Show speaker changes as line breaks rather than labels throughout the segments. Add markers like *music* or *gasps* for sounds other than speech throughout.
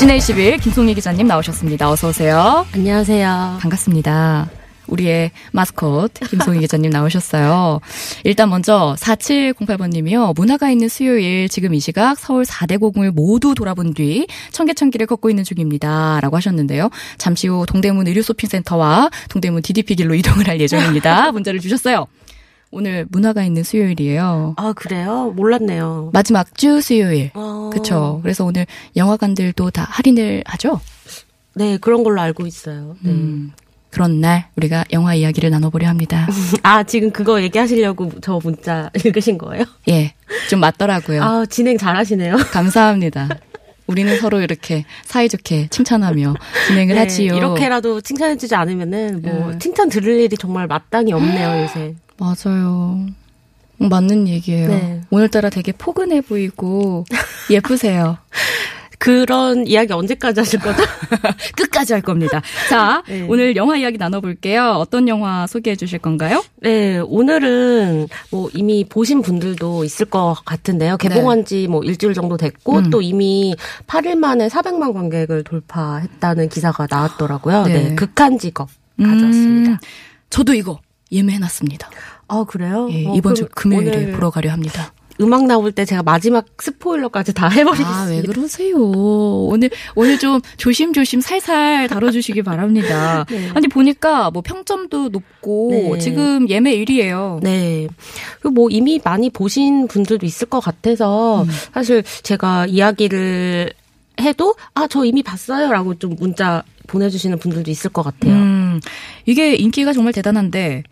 지내 20일 김송희 기자님 나오셨습니다. 어서 오세요.
안녕하세요.
반갑습니다. 우리의 마스코트 김송희 기자님 나오셨어요. 일단 먼저 4708번님이요. 문화가 있는 수요일 지금 이 시각 서울 4대 고궁을 모두 돌아본 뒤 청계천길을 걷고 있는 중입니다. 라고 하셨는데요. 잠시 후 동대문 의류쇼핑센터와 동대문 DDP 길로 이동을 할 예정입니다. *laughs* 문자를 주셨어요. 오늘 문화가 있는 수요일이에요.
아, 그래요? 몰랐네요.
마지막 주 수요일.
어...
그쵸. 그래서 오늘 영화관들도 다 할인을 하죠?
네, 그런 걸로 알고 있어요. 네.
음, 그런 날 우리가 영화 이야기를 나눠보려 합니다. *laughs*
아, 지금 그거 얘기하시려고 저 문자 *laughs* 읽으신 거예요?
예, 좀 맞더라고요.
아, 진행 잘하시네요. *laughs*
감사합니다. 우리는 서로 이렇게 사이좋게 칭찬하며 진행을
네,
하지요.
이렇게라도 칭찬해주지 않으면은 뭐
음.
칭찬 들을 일이 정말 마땅히 없네요, *gasps* 요새.
맞아요. 어, 맞는 얘기예요.
네.
오늘따라 되게 포근해 보이고 *laughs* 예쁘세요.
그런 이야기 언제까지 하실 거죠? *laughs*
끝까지 할 겁니다. 자,
네.
오늘 영화 이야기 나눠볼게요. 어떤 영화 소개해 주실 건가요?
네, 오늘은 뭐 이미 보신 분들도 있을 것 같은데요. 개봉한 지뭐 일주일 정도 됐고
네. 음.
또 이미 8일 만에 400만 관객을 돌파했다는 기사가 나왔더라고요.
네.
네, 극한 직업 가져왔습니다.
음, 저도 이거 예매해놨습니다.
아, 그래요?
예,
어,
이번 주
그럼
금요일에
오늘
보러 가려 합니다.
음악 나올 때 제가 마지막 스포일러까지 다 해버리겠습니다.
아, 왜 그러세요? 오늘, 오늘 좀 조심조심 살살 다뤄주시기 바랍니다. *laughs*
네.
아니, 보니까 뭐 평점도 높고,
네.
지금 예매 1위에요.
네. 그리고 뭐 이미 많이 보신 분들도 있을 것 같아서
음.
사실 제가 이야기를 해도 아, 저 이미 봤어요 라고 좀 문자 보내주시는 분들도 있을 것 같아요.
음, 이게 인기가 정말 대단한데,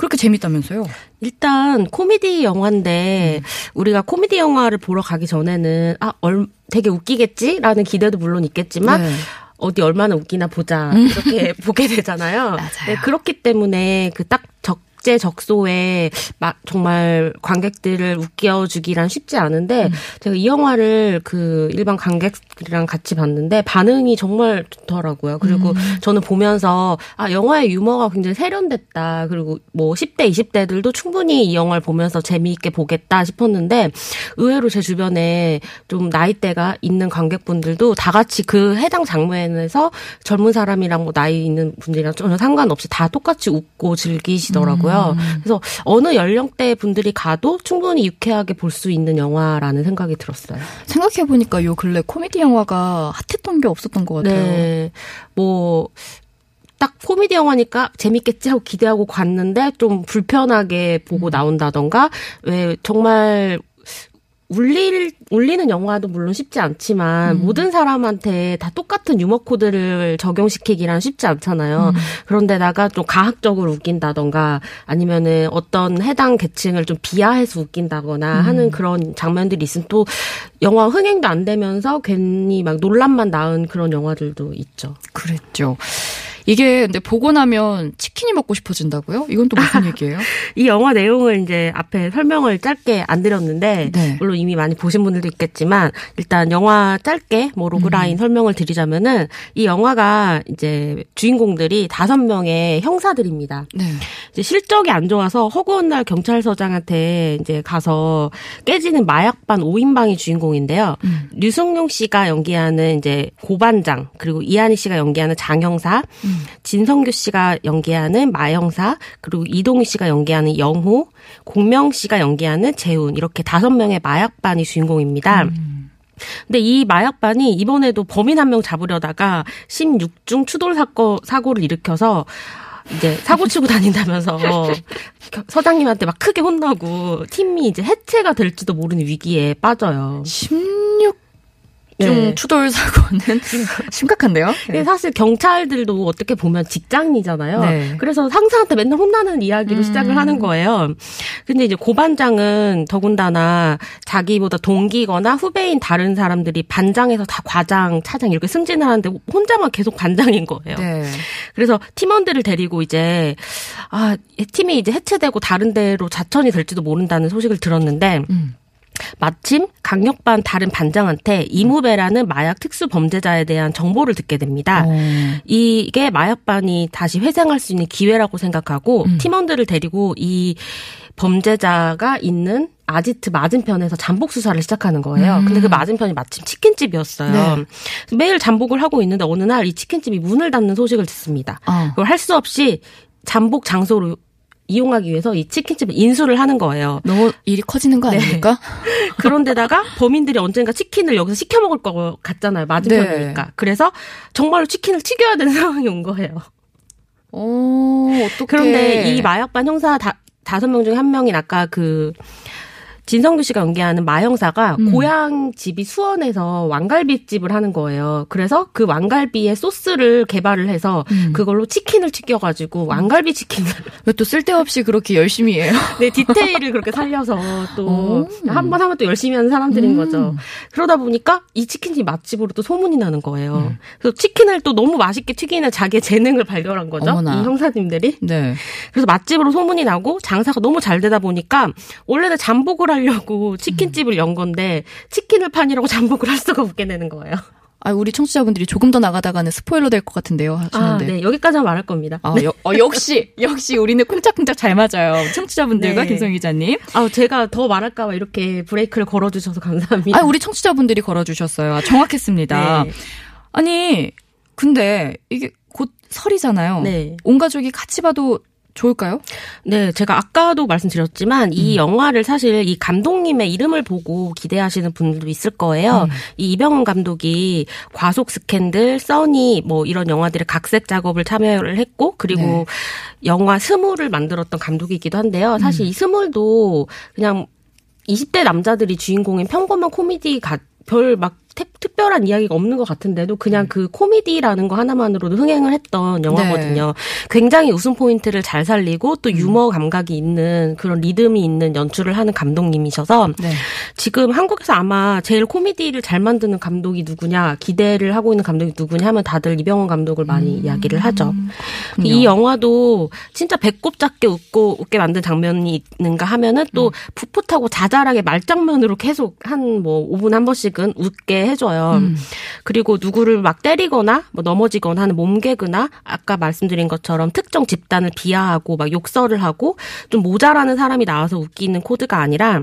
그렇게 재밌다면서요?
일단 코미디 영화인데 우리가 코미디 영화를 보러 가기 전에는 아, 얼, 되게 웃기겠지라는 기대도 물론 있겠지만
네.
어디 얼마나 웃기나 보자 *laughs* 이렇게 보게 되잖아요.
맞아요.
네, 그렇기 때문에 그 딱 적 재 적소에 막 정말 관객들을 웃겨주기란 쉽지 않은데
음.
제가 이 영화를 그 일반 관객들이랑 같이 봤는데 반응이 정말 좋더라고요. 그리고
음.
저는 보면서 아 영화의 유머가 굉장히 세련됐다. 그리고 뭐 10대 20대들도 충분히 이 영화를 보면서 재미있게 보겠다 싶었는데 의외로 제 주변에 좀 나이대가 있는 관객분들도 다 같이 그 해당 장면에서 젊은 사람이랑 뭐 나이 있는 분들이랑 전혀 상관없이 다 똑같이 웃고 즐기시더라고요. 그래서 어느 연령대 분들이 가도 충분히 유쾌하게 볼 수 있는 영화라는 생각이 들었어요.
생각해 보니까 요 근래 코미디 영화가 핫했던 게 없었던 것 같아요.
네. 뭐, 딱 코미디 영화니까 재밌겠지 하고 기대하고 갔는데 좀 불편하게 보고
음.
나온다던가, 왜 정말 울릴, 울리는 영화도 물론 쉽지 않지만
음.
모든 사람한테 다 똑같은 유머 코드를 적용시키기란 쉽지 않잖아요.
음.
그런데다가 좀 가학적으로 웃긴다던가 아니면은 어떤 해당 계층을 좀 비하해서 웃긴다거나
음.
하는 그런 장면들이 있으면 또 영화 흥행도 안 되면서 괜히 막 논란만 낳은 그런 영화들도 있죠.
그랬죠. 이게 근데 보고 나면 치킨이 먹고 싶어진다고요? 이건 또 무슨 얘기예요?
이 영화 내용을 이제 앞에 설명을 짧게 안 드렸는데
네.
물론 이미 많이 보신 분들도 있겠지만 일단 영화 짧게 뭐 로그라인 설명을 드리자면은 이 영화가 이제 주인공들이 다섯 명의 형사들입니다.
네.
이제 실적이 안 좋아서 허구한 날 경찰서장한테 이제 가서 깨지는 마약반 5인방이 주인공인데요.
음.
류승용 씨가 연기하는 이제 고반장 그리고 이한희 씨가 연기하는 장형사,
음.
진성규 씨가 연기하는 마형사, 그리고 이동희 씨가 연기하는 영호, 공명 씨가 연기하는 재훈 이렇게 다섯 명의 마약반이 주인공입니다.
음.
근데 이 마약반이 이번에도 범인 한 명 잡으려다가 16중 추돌 사고, 사고를 일으켜서 이제 사고 치고 *laughs* 다닌다면서 서장님한테 막 크게 혼나고 팀이 이제 해체가 될지도 모르는 위기에 빠져요.
16 네. 추돌 사고는 *laughs* *laughs* 심각한데요.
네. 사실 경찰들도 어떻게 보면 직장이잖아요. 네. 그래서 상사한테 맨날 혼나는 이야기로 음. 시작을 하는 거예요. 근데 이제 고반장은 더군다나 자기보다 동기거나 후배인 다른 사람들이 반장에서 다 과장, 차장 이렇게 승진을 하는데 혼자만 계속 반장인 거예요. 네. 그래서 팀원들을 데리고 이제 아 팀이 이제 해체되고 다른 데로 자천이 될지도 모른다는 소식을 들었는데. 음. 마침 강력반 다른 반장한테 이무배라는 마약 특수 범죄자에 대한 정보를 듣게 됩니다. 오. 어. 이게 마약반이 다시 회생할 수 있는 기회라고 생각하고 음. 팀원들을 데리고 이 범죄자가 있는 아지트 맞은편에서 잠복 수사를 시작하는 거예요. 음. 근데 그 맞은편이 마침 치킨집이었어요. 네. 매일 잠복을 하고 있는데 어느 날 이 치킨집이 문을 닫는 소식을 듣습니다. 어. 그걸 할 수 없이 잠복 장소로 이용하기 위해서 이 치킨집을 인수를 하는 거예요.
너무 일이 커지는 거 네. 아닙니까? *laughs*
그런데다가 범인들이 언젠가 치킨을 여기서 시켜 먹을 거 같잖아요. 맞은편이니까. 네. 그래서 정말로 치킨을 튀겨야 되는 *laughs* 상황이 온 거예요.
오, 어떡해.
그런데 이 마약반 형사 다, 다섯 명 중에 한 명인 아까 그 진성규 씨가 연기하는 마 형사가 음. 고향 집이 수원에서 왕갈비 집을 하는 거예요. 그래서 그 왕갈비에 소스를 개발을 해서 음. 그걸로 치킨을 튀겨가지고 왕갈비 치킨을 *laughs*
왜 또 쓸데없이 그렇게 열심히 해요? *laughs*
네 디테일을 그렇게 살려서 또 한 번 하면 또 열심히 하는 사람들인 음. 거죠. 그러다 보니까 이 치킨집 맛집으로 또 소문이 나는 거예요. 음. 그래서 치킨을 또 너무 맛있게 튀기는 자기의 재능을 발견한 거죠. 어머나. 이 형사님들이. 네. 그래서 맛집으로 소문이 나고 장사가 너무 잘 되다 보니까 원래는 잠복을 할 하려고 치킨집을 연 건데 치킨을 파니라고 잠복을 할 수가 없게 되는 거예요.
아, 우리 청취자분들이 조금 더 나가다가는 스포일러 될 것 같은데요. 하시는데.
아, 네. 여기까지만 말할 겁니다.
아, 네. 여, 어, 역시, 역시 우리는 쿵짝쿵짝 잘 맞아요. 청취자분들과 네. 김성 기자님.
아, 제가 더 말할까봐 이렇게 브레이크를 걸어주셔서 감사합니다.
아, 우리 청취자분들이 걸어주셨어요. 아, 정확했습니다. 네. 아니, 근데 이게 곧 설이잖아요. 네. 온 가족이 같이 봐도 좋을까요?
네, 제가 아까도 말씀드렸지만 이 음. 영화를 사실 이 감독님의 이름을 보고 기대하시는 분들도 있을 거예요. 음. 이 이병헌 감독이 과속 스캔들, 써니 뭐 이런 영화들의 각색 작업을 참여를 했고 그리고 네. 영화 스물을 만들었던 감독이기도 한데요. 사실 음. 이 스물도 그냥 20대 남자들이 주인공인 평범한 코미디 별막 특별한 이야기가 없는 것 같은데도 그냥 음. 그 코미디라는 거 하나만으로도 흥행을 했던 영화거든요. 네. 굉장히 웃음 포인트를 잘 살리고 또 음. 유머 감각이 있는 그런 리듬이 있는 연출을 하는 감독님이셔서 네. 지금 한국에서 아마 제일 코미디를 잘 만드는 감독이 누구냐 기대를 하고 있는 감독이 누구냐 하면 다들 이병헌 감독을 많이 음. 이야기를 하죠. 그렇군요. 이 영화도 진짜 배꼽 작게 웃고 웃게 만든 장면이 있는가 하면은 또 음. 풋풋하고 자잘하게 말장면으로 계속 한 뭐 5분 한 번씩은 웃게 해줘요. 음. 그리고 누구를 막 때리거나 뭐 넘어지거나 하는 몸개그나 아까 말씀드린 것처럼 특정 집단을 비하하고 막 욕설을 하고 좀 모자라는 사람이 나와서 웃기는 코드가 아니라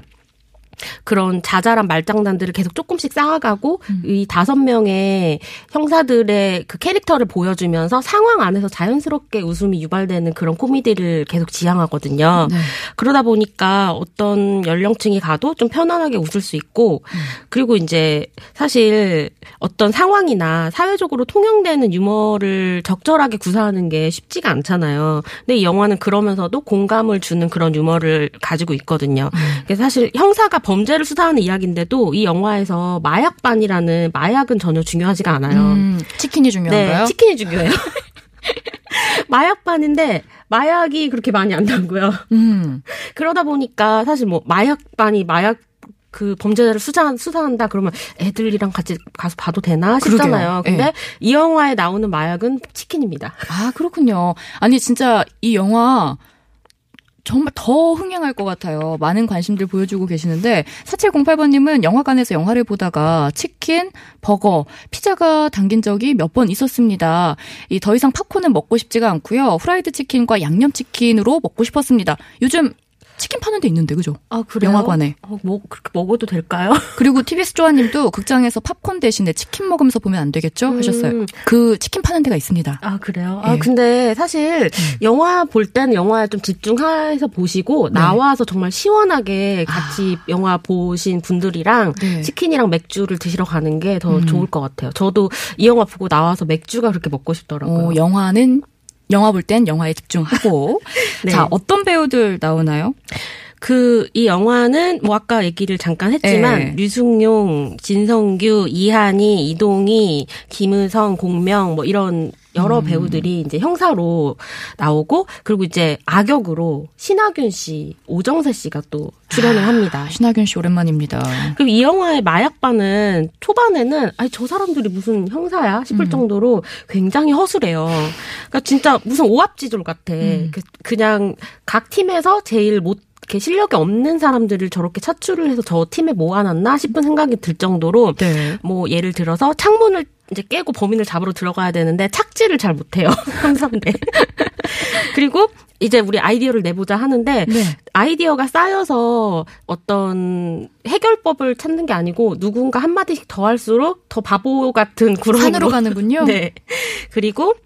그런 자잘한 말장난들을 계속 조금씩 쌓아가고 음. 이 다섯 명의 형사들의 그 캐릭터를 보여주면서 상황 안에서 자연스럽게 웃음이 유발되는 그런 코미디를 계속 지향하거든요. 네. 그러다 보니까 어떤 연령층이 가도 좀 편안하게 웃을 수 있고 음. 그리고 이제 사실 어떤 상황이나 사회적으로 통용되는 유머를 적절하게 구사하는 게 쉽지가 않잖아요. 근데 이 영화는 그러면서도 공감을 주는 그런 유머를 가지고 있거든요. 음. 그래서 사실 형사가 범죄를 수사하는 이야기인데도 이 영화에서 마약반이라는 마약은 전혀 중요하지가 않아요. 음,
치킨이 중요한가요?
네, 치킨이 중요해요. *laughs* 마약반인데 마약이 그렇게 많이 안 나고요. 음. 그러다 보니까 사실 뭐 마약반이 마약 그 범죄자를 수사, 수사한다 그러면 애들이랑 같이 가서 봐도 되나 싶잖아요. 그러게요. 근데 네. 이 영화에 나오는 마약은 치킨입니다.
아 그렇군요. 아니 진짜 이 영화 정말 더 흥행할 것 같아요. 많은 관심들 보여주고 계시는데 4708번님은 영화관에서 영화를 보다가 치킨, 버거, 피자가 당긴 적이 몇 번 있었습니다. 이 더 이상 팝콘은 먹고 싶지가 않고요. 후라이드 치킨과 양념 치킨으로 먹고 싶었습니다. 요즘 치킨 파는 데 있는데 그죠?
아 그래요?
영화관에.
어, 뭐 그렇게 먹어도 될까요? *laughs*
그리고 TBS 조아님도 극장에서 팝콘 대신에 치킨 먹으면서 보면 안 되겠죠? 음. 하셨어요. 그 치킨 파는 데가 있습니다.
아 그래요? 네. 아 근데 사실 음. 영화 볼 때는 영화에 좀 집중해서 보시고 네. 나와서 정말 시원하게 같이 아. 영화 보신 분들이랑 네. 치킨이랑 맥주를 드시러 가는 게더 음. 좋을 것 같아요. 저도 이 영화 보고 나와서 맥주가 그렇게 먹고 싶더라고요.
어, 영화는 영화 볼 땐 영화에 집중하고. *laughs* 네. 자, 어떤 배우들 나오나요?
그 이 영화는 뭐 아까 얘기를 잠깐 했지만
네.
류승용, 진성규, 이한이, 이동희, 김은성, 공명 뭐 이런 여러 배우들이 이제 형사로 나오고 그리고 이제 악역으로 신하균 씨, 오정세 씨가 또 출연을 합니다.
신하균 씨 오랜만입니다.
그리고 이 영화의 마약반은 초반에는 아니 저 사람들이 무슨 형사야 싶을 정도로 굉장히 허술해요. 그러니까 진짜 무슨 오합지졸 같아. 그, 그냥 각 팀에서 제일 못 이렇게 실력이 없는 사람들을 저렇게 차출을 해서 저 팀에 모아놨나 싶은 생각이 들 정도로
네.
뭐 예를 들어서 창문을 이제 깨고 범인을 잡으러 들어가야 되는데 착지를 잘 못해요 *laughs* 형사인데 그리고 이제 우리 아이디어를 내보자 하는데
네.
아이디어가 쌓여서 어떤 해결법을 찾는 게 아니고 누군가 한 마디씩 더 할수록 더 바보 같은 구렁으로
산으로 가는군요. *laughs*
네. 그리고 고-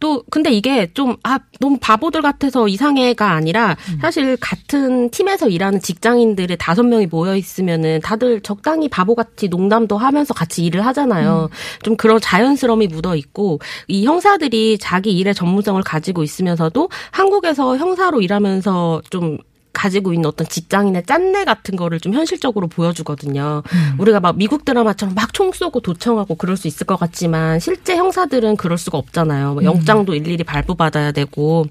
또 근데 이게 좀 아 너무 바보들 같아서 이상해가 아니라
음.
사실 같은 팀에서 일하는 직장인들의 다섯 명이 모여 있으면은 다들 적당히 바보같이 농담도 하면서 같이 일을 하잖아요.
음.
좀 그런 자연스러움이 묻어 있고 이 형사들이 자기 일의 전문성을 가지고 있으면서도 한국에서 형사로 일하면서 좀 가지고 있는 어떤 직장인의 짠내 같은 거를 좀 현실적으로 보여주거든요. 우리가 막 미국 드라마처럼 막 총 쏘고 도청하고 그럴 수 있을 것 같지만 실제 형사들은 그럴 수가 없잖아요. 뭐 영장도 일일이 발부받아야 되고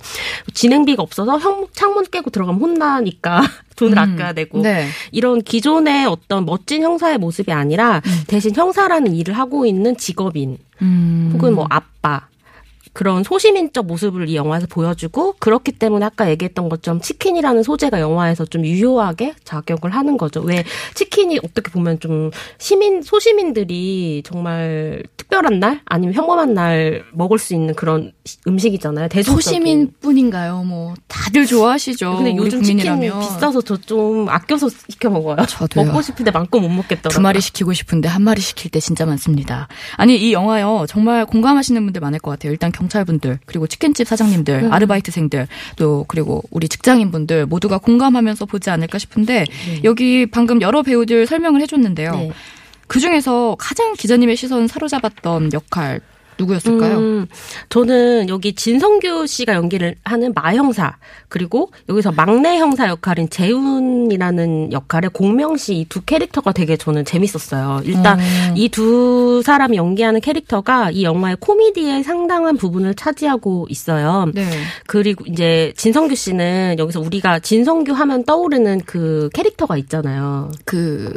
진행비가 없어서 형 창문 깨고 들어가면 혼나니까 *laughs* 돈을 아껴야 되고
네.
이런 기존의 어떤 멋진 형사의 모습이 아니라 대신 형사라는 일을 하고 있는 직업인
음.
혹은 뭐 아빠 그런 소시민적 모습을 이 영화에서 보여주고 그렇기 때문에 아까 얘기했던 것처럼 치킨이라는 소재가 영화에서 좀 유효하게 작용을 하는 거죠. 왜 치킨이 어떻게 보면 좀 시민 소시민들이 정말 특별한 날 아니면 평범한 날 먹을 수 있는 그런 시- 음식이잖아요. 대중적인.
소시민뿐인가요? 뭐 다들 좋아하시죠.
근데 요즘 치킨 비싸서 저 좀 아껴서 시켜 먹어요.
저도요.
먹고 싶은데 많고 못 먹겠더라고요.
두 마리 시키고 싶은데 한 마리 시킬 때 진짜 많습니다. 아니 이 영화요 정말 공감하시는 분들 많을 것 같아요. 일단 경찰분들 그리고 치킨집 사장님들,
음.
아르바이트생들 또 그리고 우리 직장인분들 모두가 공감하면서 보지 않을까 싶은데 여기 방금 여러 배우들 설명을 해줬는데요.
네.
그 중에서 가장 기자님의 시선 사로잡았던 역할 누구였을까요?
음, 저는 여기 진성규 씨가 연기를 하는 마 형사 그리고 여기서 막내 형사 역할인 재훈이라는 역할의 공명 씨 이 두 캐릭터가 되게 저는 재밌었어요. 일단
음.
이두 사람이 연기하는 캐릭터가 이 영화의 코미디의 상당한 부분을 차지하고 있어요.
네.
그리고 이제 진성규 씨는 여기서 우리가 진성규 하면 떠오르는 그 캐릭터가 있잖아요.
그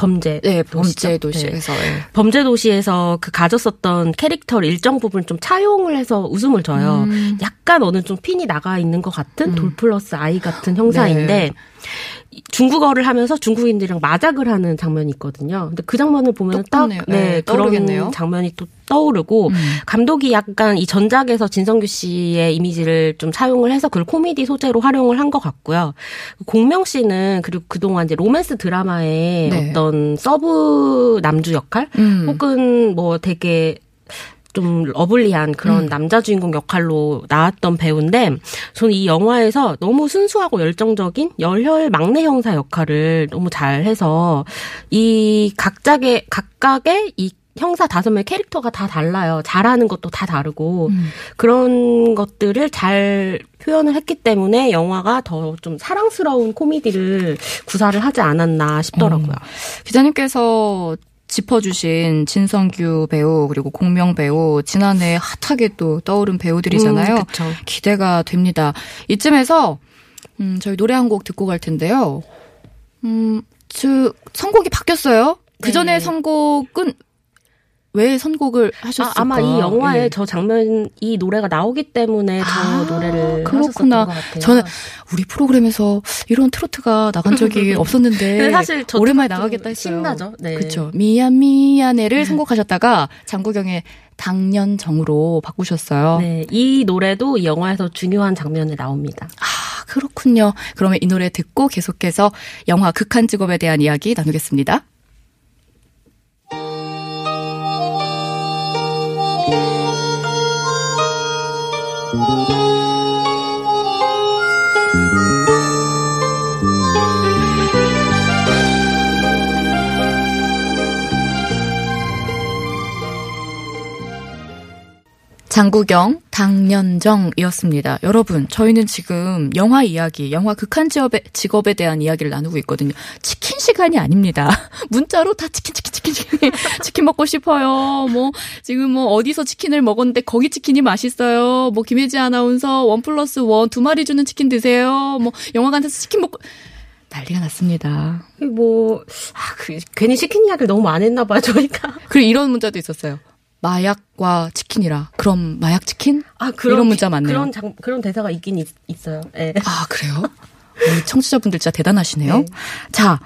범죄.
네? 범죄
네.
도시에서 예.
범죄 도시에서 그 가졌었던 캐릭터를 일정 부분 좀 차용을 해서 웃음을 줘요.
음.
약간 어느 좀 핀이 나가 있는 것 같은 돌 플러스 아이 같은 형사인데
네.
중국어를 하면서 중국인들이랑 마작을 하는 장면이 있거든요. 근데 그 장면을 보면 딱.
네,
네,
떠오르겠네요.
그런 장면이 또 떠오르고
음.
감독이 약간 이 전작에서 진선규 씨의 이미지를 좀 차용을 해서 그걸 코미디 소재로 활용을 한 것 같고요. 공명 씨는 그리고 그동안 이제 로맨스 드라마의
네.
어떤 서브 남주 역할
음.
혹은 뭐 되게 좀 lovely한 그런
음.
남자 주인공 역할로 나왔던 배우인데 저는 이 영화에서 너무 순수하고 열정적인 열혈 막내 형사 역할을 너무 잘 해서 이 각각의 각각의 이 형사 다섯 명의 캐릭터가 다 달라요. 잘하는 것도 다 다르고
음.
그런 것들을 잘 표현을 했기 때문에 영화가 더 좀 사랑스러운 코미디를 구사를 하지 않았나 싶더라고요.
기자님께서 짚어주신 진성규 배우 그리고 공명 배우 지난해 핫하게 또 떠오른 배우들이잖아요.
음.
기대가 됩니다. 이쯤에서 음, 저희 노래 한 곡 듣고 갈 텐데요. 음, 저 선곡이 바뀌었어요. 그 전에
네.
선곡은 왜 선곡을 하셨을까?
아, 아마 이 영화에
예.
저 장면 이 노래가 나오기 때문에 저
아,
노래를
그렇구나.
하셨었던 것 같아요.
저는 우리 프로그램에서 이런 트로트가 나간 적이 *laughs* 없었는데
근데 사실 저
오랜만에
좀
나가겠다 했어요.
신나죠. 네.
그렇죠. 미안 미안해를 *laughs* 선곡하셨다가 장구경의 당년 정으로 바꾸셨어요.
네, 이 노래도 이 영화에서 중요한 장면에 나옵니다.
아 그렇군요. 그러면 이 노래 듣고 계속해서 영화 극한 직업에 대한 이야기 나누겠습니다. 장구경, 당년정이었습니다. 여러분, 저희는 지금 영화 이야기, 영화 극한 직업에, 직업에 대한 이야기를 나누고 있거든요. 치킨 시간이 아닙니다. *laughs* 문자로 다 치킨, 치킨, 치킨, 치킨, *laughs* 치킨 먹고 싶어요. 뭐, 지금 뭐, 어디서 치킨을 먹었는데 거기 치킨이 맛있어요. 뭐, 김혜지 아나운서 원 플러스 원 두 마리 주는 치킨 드세요. 뭐, 영화관에서 치킨 먹고, 난리가 났습니다.
뭐, 아, 그, 괜히 치킨 이야기를 너무 안 했나 봐요, 저희가.
그리고 이런 문자도 있었어요. 마약과 치킨이라. 그럼 마약 치킨?
아, 그런,
이런 문자 많네요.
그런 장, 그런 대사가 있긴 있, 어요 네.
아, 그래요? 청취자분들 진짜 대단하시네요.
네.
자,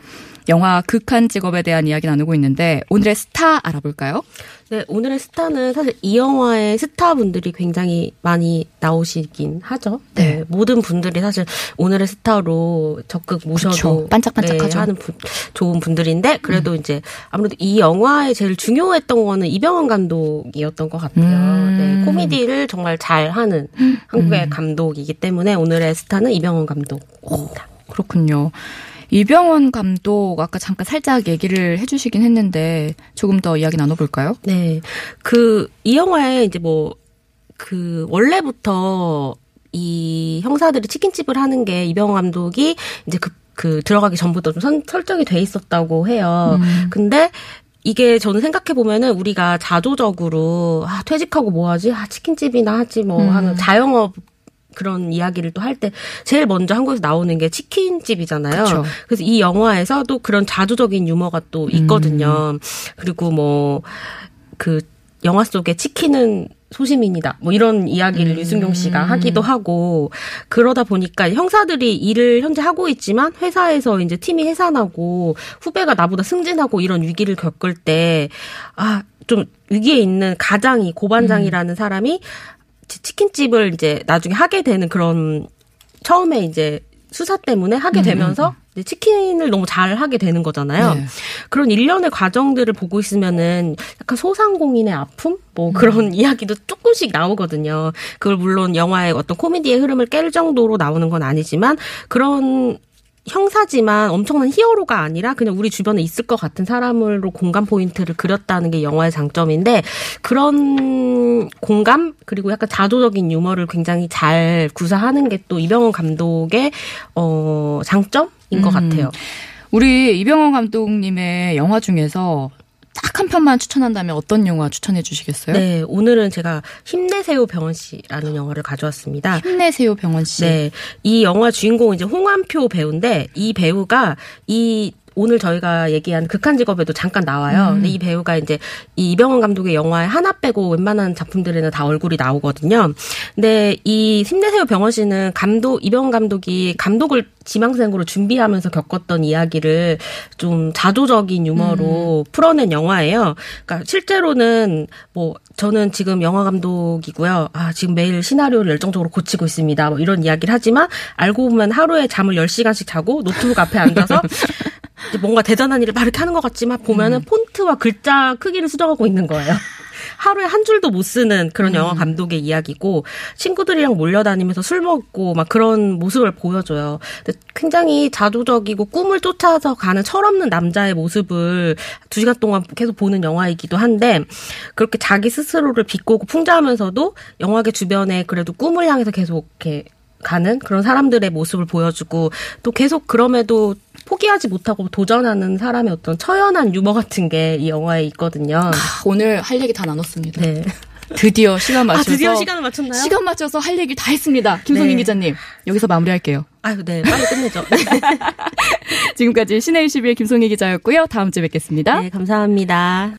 영화 극한 직업에 대한 이야기 나누고 있는데 오늘의 스타 알아볼까요?
네, 오늘의 스타는 사실 이 영화의 스타분들이 굉장히 많이 나오시긴 하죠. 네.
네.
모든 분들이 사실 오늘의 스타로 적극 모셔도
그쵸. 반짝반짝하죠.
네, 하는 분, 좋은 분들인데 그래도 음. 이제 아무래도 이 영화에 제일 중요했던 거는 이병헌 감독이었던 것 같아요.
음.
네, 코미디를 정말 잘하는 한국의
음.
감독이기 때문에 오늘의 스타는 이병헌 감독입니다.
오, 그렇군요. 이병헌 감독 아까 잠깐 살짝 얘기를 해주시긴 했는데 조금 더 이야기 나눠볼까요?
네, 그 이 영화에 이제 뭐 그 원래부터 이 형사들이 치킨집을 하는 게 이병헌 감독이 이제 그, 그 들어가기 전부터 좀 선, 설정이 돼 있었다고 해요.
음.
근데 이게 저는 생각해 보면은 우리가 자조적으로 아 퇴직하고 뭐 하지? 아 치킨집이나 하지 뭐
음.
하는 자영업 그런 이야기를 또 할 때 제일 먼저 한국에서 나오는 게 치킨집이잖아요.
그쵸.
그래서 이 영화에서도 그런 자조적인 유머가 또 있거든요.
음.
그리고 뭐 그 영화 속에 치킨은 소시민이다. 뭐 이런 이야기를
음.
유승용 씨가 하기도 하고 그러다 보니까 형사들이 일을 현재 하고 있지만 회사에서 이제 팀이 해산하고 후배가 나보다 승진하고 이런 위기를 겪을 때 아, 좀 위기에 있는 가장이 고반장이라는
음.
사람이 치- 치킨집을 이제 나중에 하게 되는 그런 처음에 이제 수사 때문에 하게 되면서 이제 치킨을 너무 잘 하게 되는 거잖아요.
음, 네.
그런 일련의 과정들을 보고 있으면은 약간 소상공인의 아픔? 뭐 그런 이야기도 조금씩 나오거든요. 그걸 물론 영화의 어떤 코미디의 흐름을 깰 정도로 나오는 건 아니지만 그런 형사지만 엄청난 히어로가 아니라 그냥 우리 주변에 있을 것 같은 사람으로 공감 포인트를 그렸다는 게 영화의 장점인데 그런 공감 그리고 약간 자조적인 유머를 굉장히 잘 구사하는 게 또 이병헌 감독의 어 장점인 것
음.
같아요.
우리 이병헌 감독님의 영화 중에서 딱 한 편만 추천한다면 어떤 영화 추천해 주시겠어요?
네, 오늘은 제가 힘내세요 병원 씨라는 영화를 가져왔습니다.
힘내세요 병원 씨.
네, 이 영화 주인공은 이제 홍한표 배우인데 이 배우가 이 오늘 저희가 얘기한 극한 직업에도 잠깐 나와요.
음.
근데 이 배우가 이제 이 이병헌 감독의 영화에 하나 빼고 웬만한 작품들에는 다 얼굴이 나오거든요. 근데 이 힘내세요 병원 씨는 감독 이병헌 감독이 감독을 지망생으로 준비하면서 겪었던 이야기를 좀 자조적인 유머로 풀어낸 영화예요. 그러니까 실제로는 뭐 저는 지금 영화 감독이고요. 아, 지금 매일 시나리오를 열정적으로 고치고 있습니다. 뭐 이런 이야기를 하지만 알고 보면 하루에 잠을 10시간씩 자고 노트북 앞에 앉아서 *laughs* 뭔가 대단한 일을 막 이렇게 하는 것 같지만 보면은 폰트와 글자 크기를 수정하고 있는 거예요. *laughs* 하루에 한 줄도 못 쓰는 그런 영화 감독의 이야기고 친구들이랑 몰려다니면서 술 먹고 막 그런 모습을 보여줘요. 굉장히 자조적이고 꿈을 쫓아서 가는 철없는 남자의 모습을 두 시간 동안 계속 보는 영화이기도 한데 그렇게 자기 스스로를 비꼬고 풍자하면서도 영화계 주변에 그래도 꿈을 향해서 계속 이렇게 가는 그런 사람들의 모습을 보여주고 또 계속 그럼에도 포기하지 못하고 도전하는 사람의 어떤 처연한 유머 같은 게 이 영화에 있거든요.
아, 오늘 할 얘기 다 나눴습니다.
네.
드디어 시간 맞춰서
아, 드디어 시간을 맞췄나요?
시간 맞춰서 할 얘기 다 했습니다. 김성인
네.
기자님 여기서 마무리할게요.
아유, 네. 빨리 끝내죠. 네, *laughs*
지금까지 신의 21 김성희 기자였고요. 다음 주에 뵙겠습니다.
네 감사합니다.